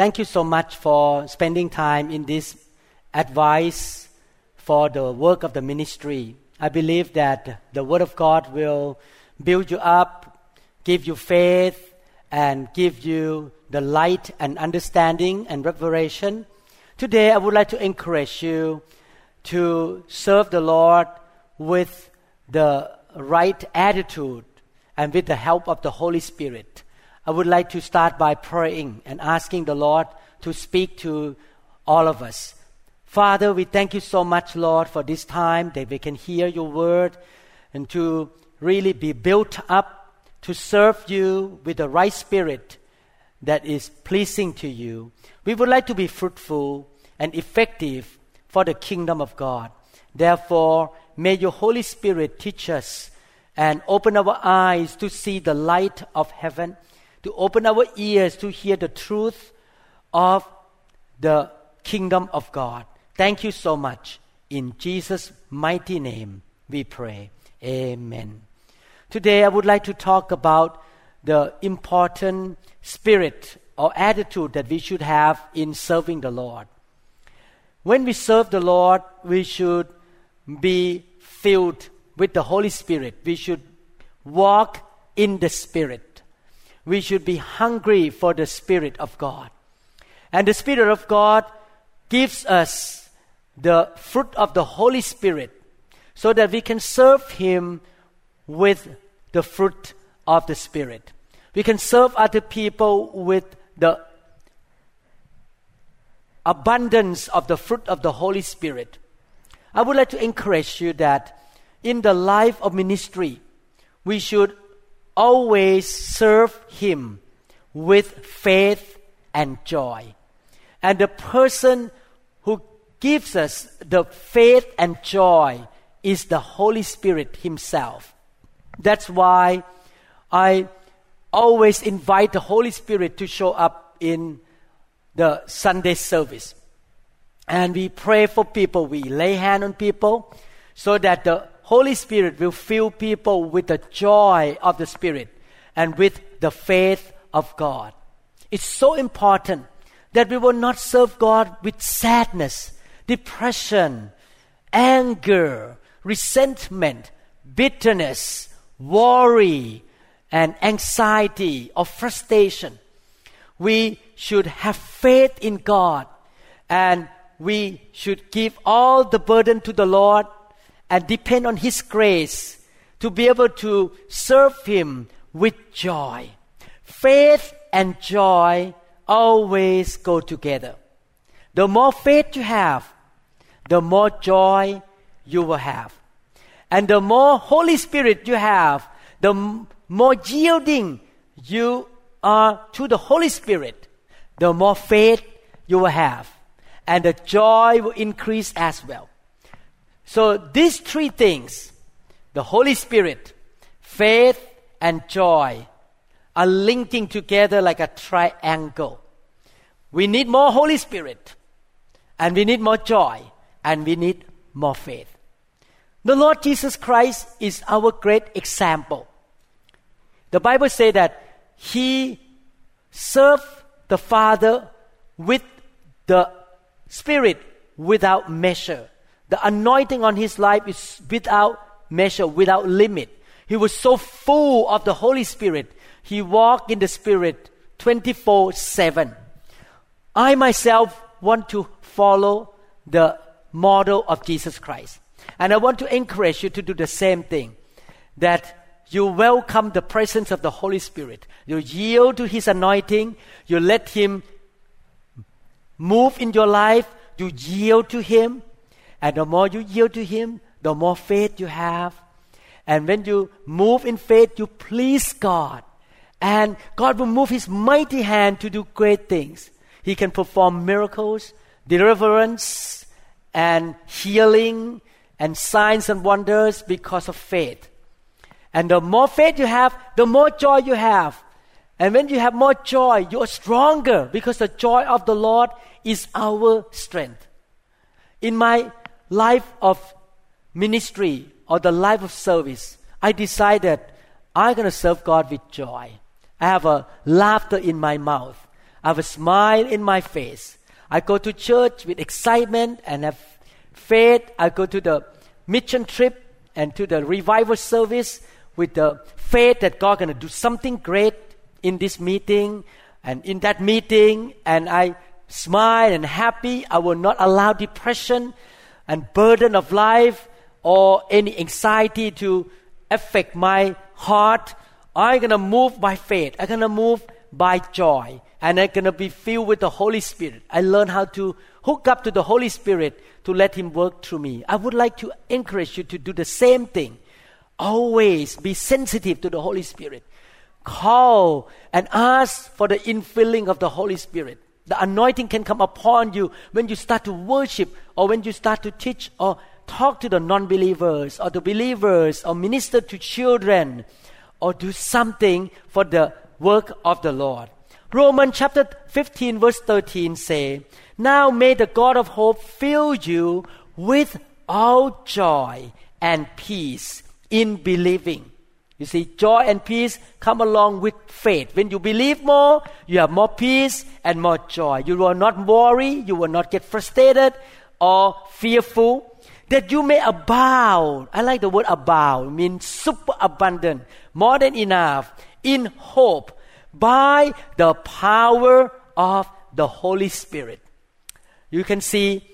Thank you so much for spending time in this advice for the work of the ministry. I believe that the Word of God will build you up, give you faith, and give you the light and understanding and revelation. Today, I would like to encourage you to serve the Lord with the right attitude and with the help of the Holy Spirit. I would like to start by praying and asking the Lord to speak to all of us. Father, we thank you so much, Lord, for this time that we can hear your word and to really be built up to serve you with the right spirit that is pleasing to you. We would like to be fruitful and effective for the kingdom of God. Therefore, may your Holy Spirit teach us and open our eyes to see the light of heaven, to open our ears to hear the truth of the kingdom of God. Thank you so much. In Jesus' mighty name, we pray. Amen. Today, I would like to talk about the important spirit or attitude that we should have in serving the Lord. When we serve the Lord, we should be filled with the Holy Spirit. We should walk in the Spirit. We should be hungry for the Spirit of God. And the Spirit of God gives us the fruit of the Holy Spirit so that we can serve Him with the fruit of the Spirit. We can serve other people with the abundance of the fruit of the Holy Spirit. I would like to encourage you that in the life of ministry, we should always serve Him with faith and joy. And the person who gives us the faith and joy is the Holy Spirit Himself. That's why I always invite the Holy Spirit to show up in the Sunday service. And we pray for people, we lay hand on people so that the Holy Spirit will fill people with the joy of the Spirit and with the faith of God. It's so important that we will not serve God with sadness, depression, anger, resentment, bitterness, worry, and anxiety or frustration. We should have faith in God and we should give all the burden to the Lord and depend on His grace to be able to serve Him with joy. Faith and joy always go together. The more faith you have, the more joy you will have. And the more Holy Spirit you have, the more yielding you are to the Holy Spirit, the more faith you will have. And the joy will increase as well. So these three things, the Holy Spirit, faith, and joy, are linking together like a triangle. We need more Holy Spirit, and we need more joy, and we need more faith. The Lord Jesus Christ is our great example. The Bible says that He served the Father with the Spirit without measure. The anointing on His life is without measure, without limit. He was so full of the Holy Spirit. He walked in the Spirit 24 7. I myself want to follow the model of Jesus Christ. And I want to encourage you to do the same thing that you welcome the presence of the Holy Spirit. You yield to His anointing. You let Him move in your life. You yield to Him. And the more you yield to Him, the more faith you have. And when you move in faith, you please God. And God will move His mighty hand to do great things. He can perform miracles, deliverance and healing and signs and wonders because of faith. And the more faith you have, the more joy you have. And when you have more joy, you are stronger because the joy of the Lord is our strength. In my life of ministry or the life of service, I decided I'm going to serve God with joy. I have a laughter in my mouth. I have a smile in my face. I go to church with excitement and have faith. I go to the mission trip and to the revival service with the faith that God going to do something great in this meeting and in that meeting and I smile and happy. I will not allow depression and burden of life or any anxiety to affect my heart. I'm going to move by faith. I'm going to move by joy. And I'm going to be filled with the Holy Spirit. I learn how to hook up to the Holy Spirit to let Him work through me. I would like to encourage you to do the same thing. Always be sensitive to the Holy Spirit. Call and ask for the infilling of the Holy Spirit. The anointing can come upon you when you start to worship or when you start to teach or talk to the non believers or the believers or minister to children or do something for the work of the Lord. Romans chapter 15 verse 13 say, Now may the God of hope fill you with all joy and peace in believing. You see, joy and peace come along with faith. When you believe more, you have more peace and more joy. You will not worry, you will not get frustrated or fearful. That you may abound. I like the word abound, It means super abundant, more than enough, in hope, by the power of the Holy Spirit. You can see,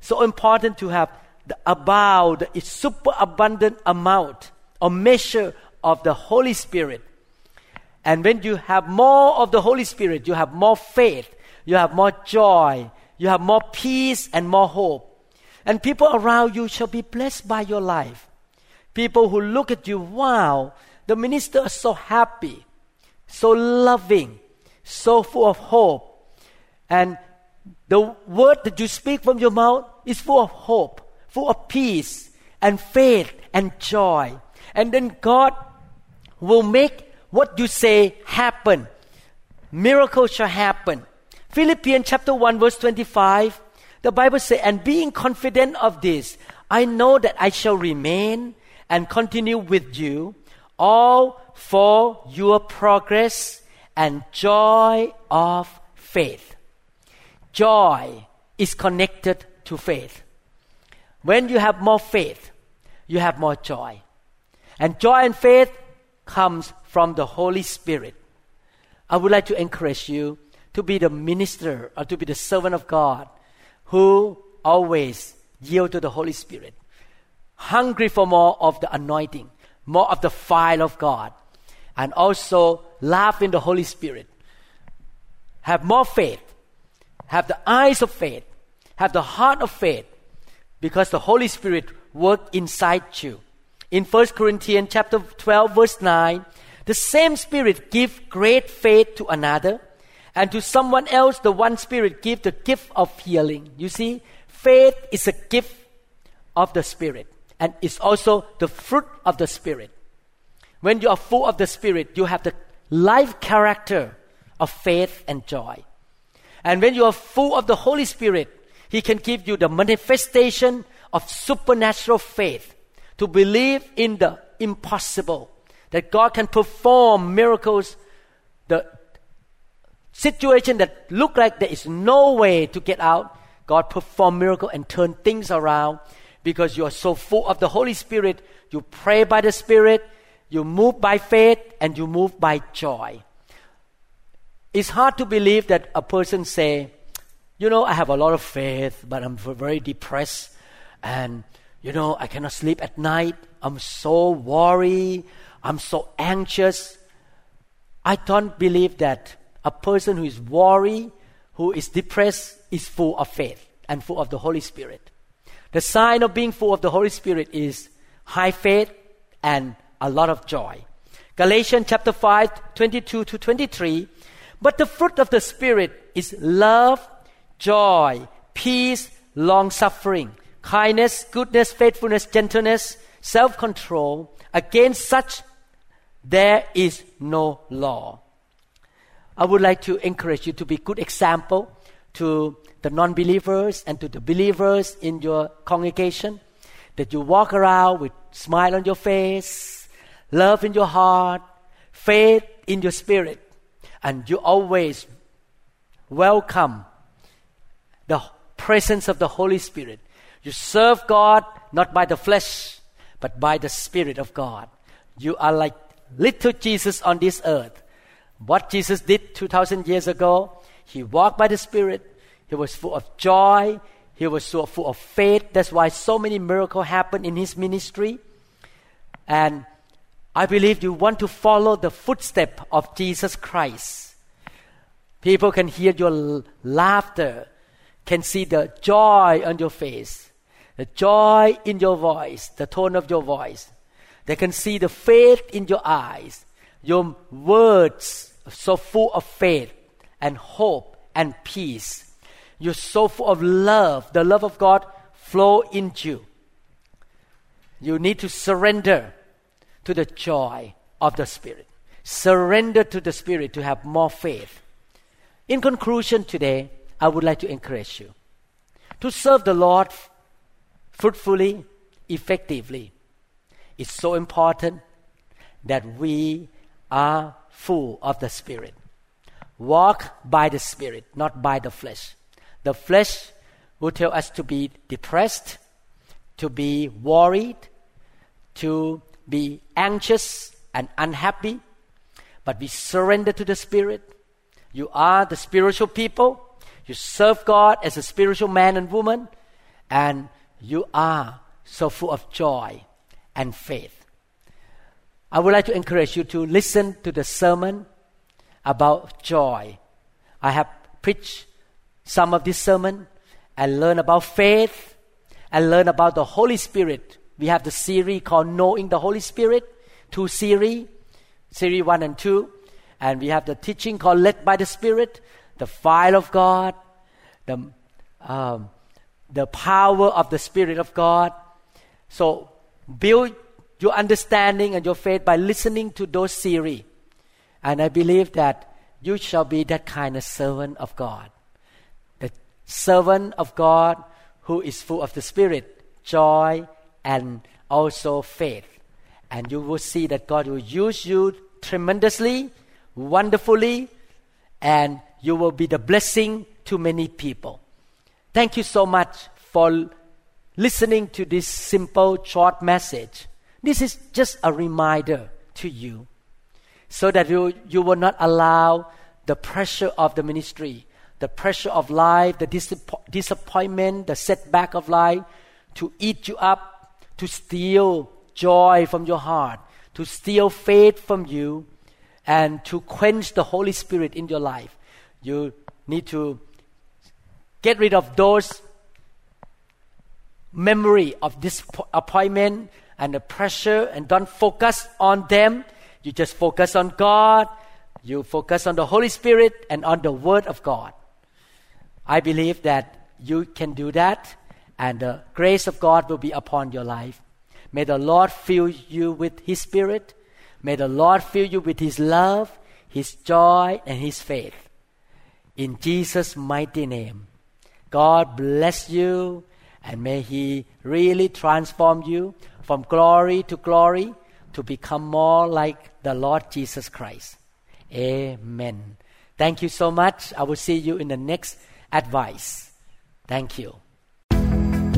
so important to have the abound, the super abundant amount or measure of the Holy Spirit. And when you have more of the Holy Spirit, you have more faith, you have more joy, you have more peace and more hope. And people around you shall be blessed by your life. People who look at you, wow, the minister is so happy, so loving, so full of hope. And the word that you speak from your mouth is full of hope, full of peace and faith and joy. And then God will make what you say happen. Miracles shall happen. Philippians chapter 1 verse 25, the Bible says, and being confident of this, I know that I shall remain and continue with you all for your progress and joy of faith. Joy is connected to faith. When you have more faith, you have more joy. And joy and faith comes from the Holy Spirit. I would like to encourage you to be the minister or to be the servant of God who always yield to the Holy Spirit, hungry for more of the anointing, more of the fire of God, and also laugh in the Holy Spirit. Have more faith, have the eyes of faith, have the heart of faith, because the Holy Spirit work inside you in 1 Corinthians chapter 12 verse 9, the same spirit give great faith to another, and to someone else the one spirit give the gift of healing. You see, faith is a gift of the spirit and it's also the fruit of the spirit. When you are full of the spirit, you have the life character of faith and joy. And when you are full of the Holy Spirit, He can give you the manifestation of supernatural faith to believe in the impossible, that God can perform miracles, the situation that look like there is no way to get out, God perform miracle and turn things around because you are so full of the Holy Spirit. You pray by the Spirit, you move by faith, and you move by joy. It's hard to believe that a person say, you know, I have a lot of faith, but I'm very depressed, and you know, I cannot sleep at night. I'm so worried. I'm so anxious. I don't believe that a person who is worried, who is depressed, is full of faith and full of the Holy Spirit. The sign of being full of the Holy Spirit is high faith and a lot of joy. Galatians chapter 5, 22 to 23. But the fruit of the Spirit is love, joy, peace, long suffering, kindness, goodness, faithfulness, gentleness, self control. Against such there is no law. I would like to encourage you to be good example to the non-believers and to the believers in your congregation that you walk around with smile on your face, love in your heart, faith in your spirit, and you always welcome the presence of the Holy Spirit. You serve God not by the flesh, but by the Spirit of God. You are like little Jesus on this earth. What Jesus did 2,000 years ago, He walked by the Spirit. He was full of joy. He was so full of faith. That's why so many miracles happened in His ministry. And I believe you want to follow the footstep of Jesus Christ. People can hear your laughter, can see the joy on your face, the joy in your voice, the tone of your voice. They can see the faith in your eyes, your words so full of faith and hope and peace. You're so full of love. The love of God flow into you. You need to surrender to the joy of the Spirit. Surrender to the Spirit to have more faith. In conclusion, today, I would like to encourage you to serve the Lord fruitfully, effectively. It's so important that we are full of the Spirit. Walk by the Spirit, not by the flesh. The flesh will tell us to be depressed, to be worried, to be anxious and unhappy. But we surrender to the Spirit. You are the spiritual people. You serve God as a spiritual man and woman. And you are so full of joy and faith. I would like to encourage you to listen to the sermon about joy. I have preached some of this sermon and learn about faith and learn about the Holy Spirit. We have the series called Knowing the Holy Spirit, two series, series one and two, and we have the teaching called Led by the Spirit, the file of God, the um, the power of the Spirit of God. So build your understanding and your faith by listening to those series. And I believe that you shall be that kind of servant of God. The servant of God who is full of the Spirit, joy, and also faith. And you will see that God will use you tremendously, wonderfully, and you will be the blessing to many people. Thank you so much for listening to this simple, short message. This is just a reminder to you so that you, you will not allow the pressure of the ministry, the pressure of life, the disappointment, the setback of life to eat you up, to steal joy from your heart, to steal faith from you, and to quench the Holy Spirit in your life. You need to get rid of those memory of disappointment and the pressure and don't focus on them. You just focus on God. You focus on the Holy Spirit and on the Word of God. I believe that you can do that and the grace of God will be upon your life. May the Lord fill you with His Spirit. May the Lord fill you with His love, His joy, and His faith. In Jesus' mighty name. God bless you and may He really transform you from glory to glory to become more like the Lord Jesus Christ. Amen. Thank you so much. I will see you in the next advice. Thank you.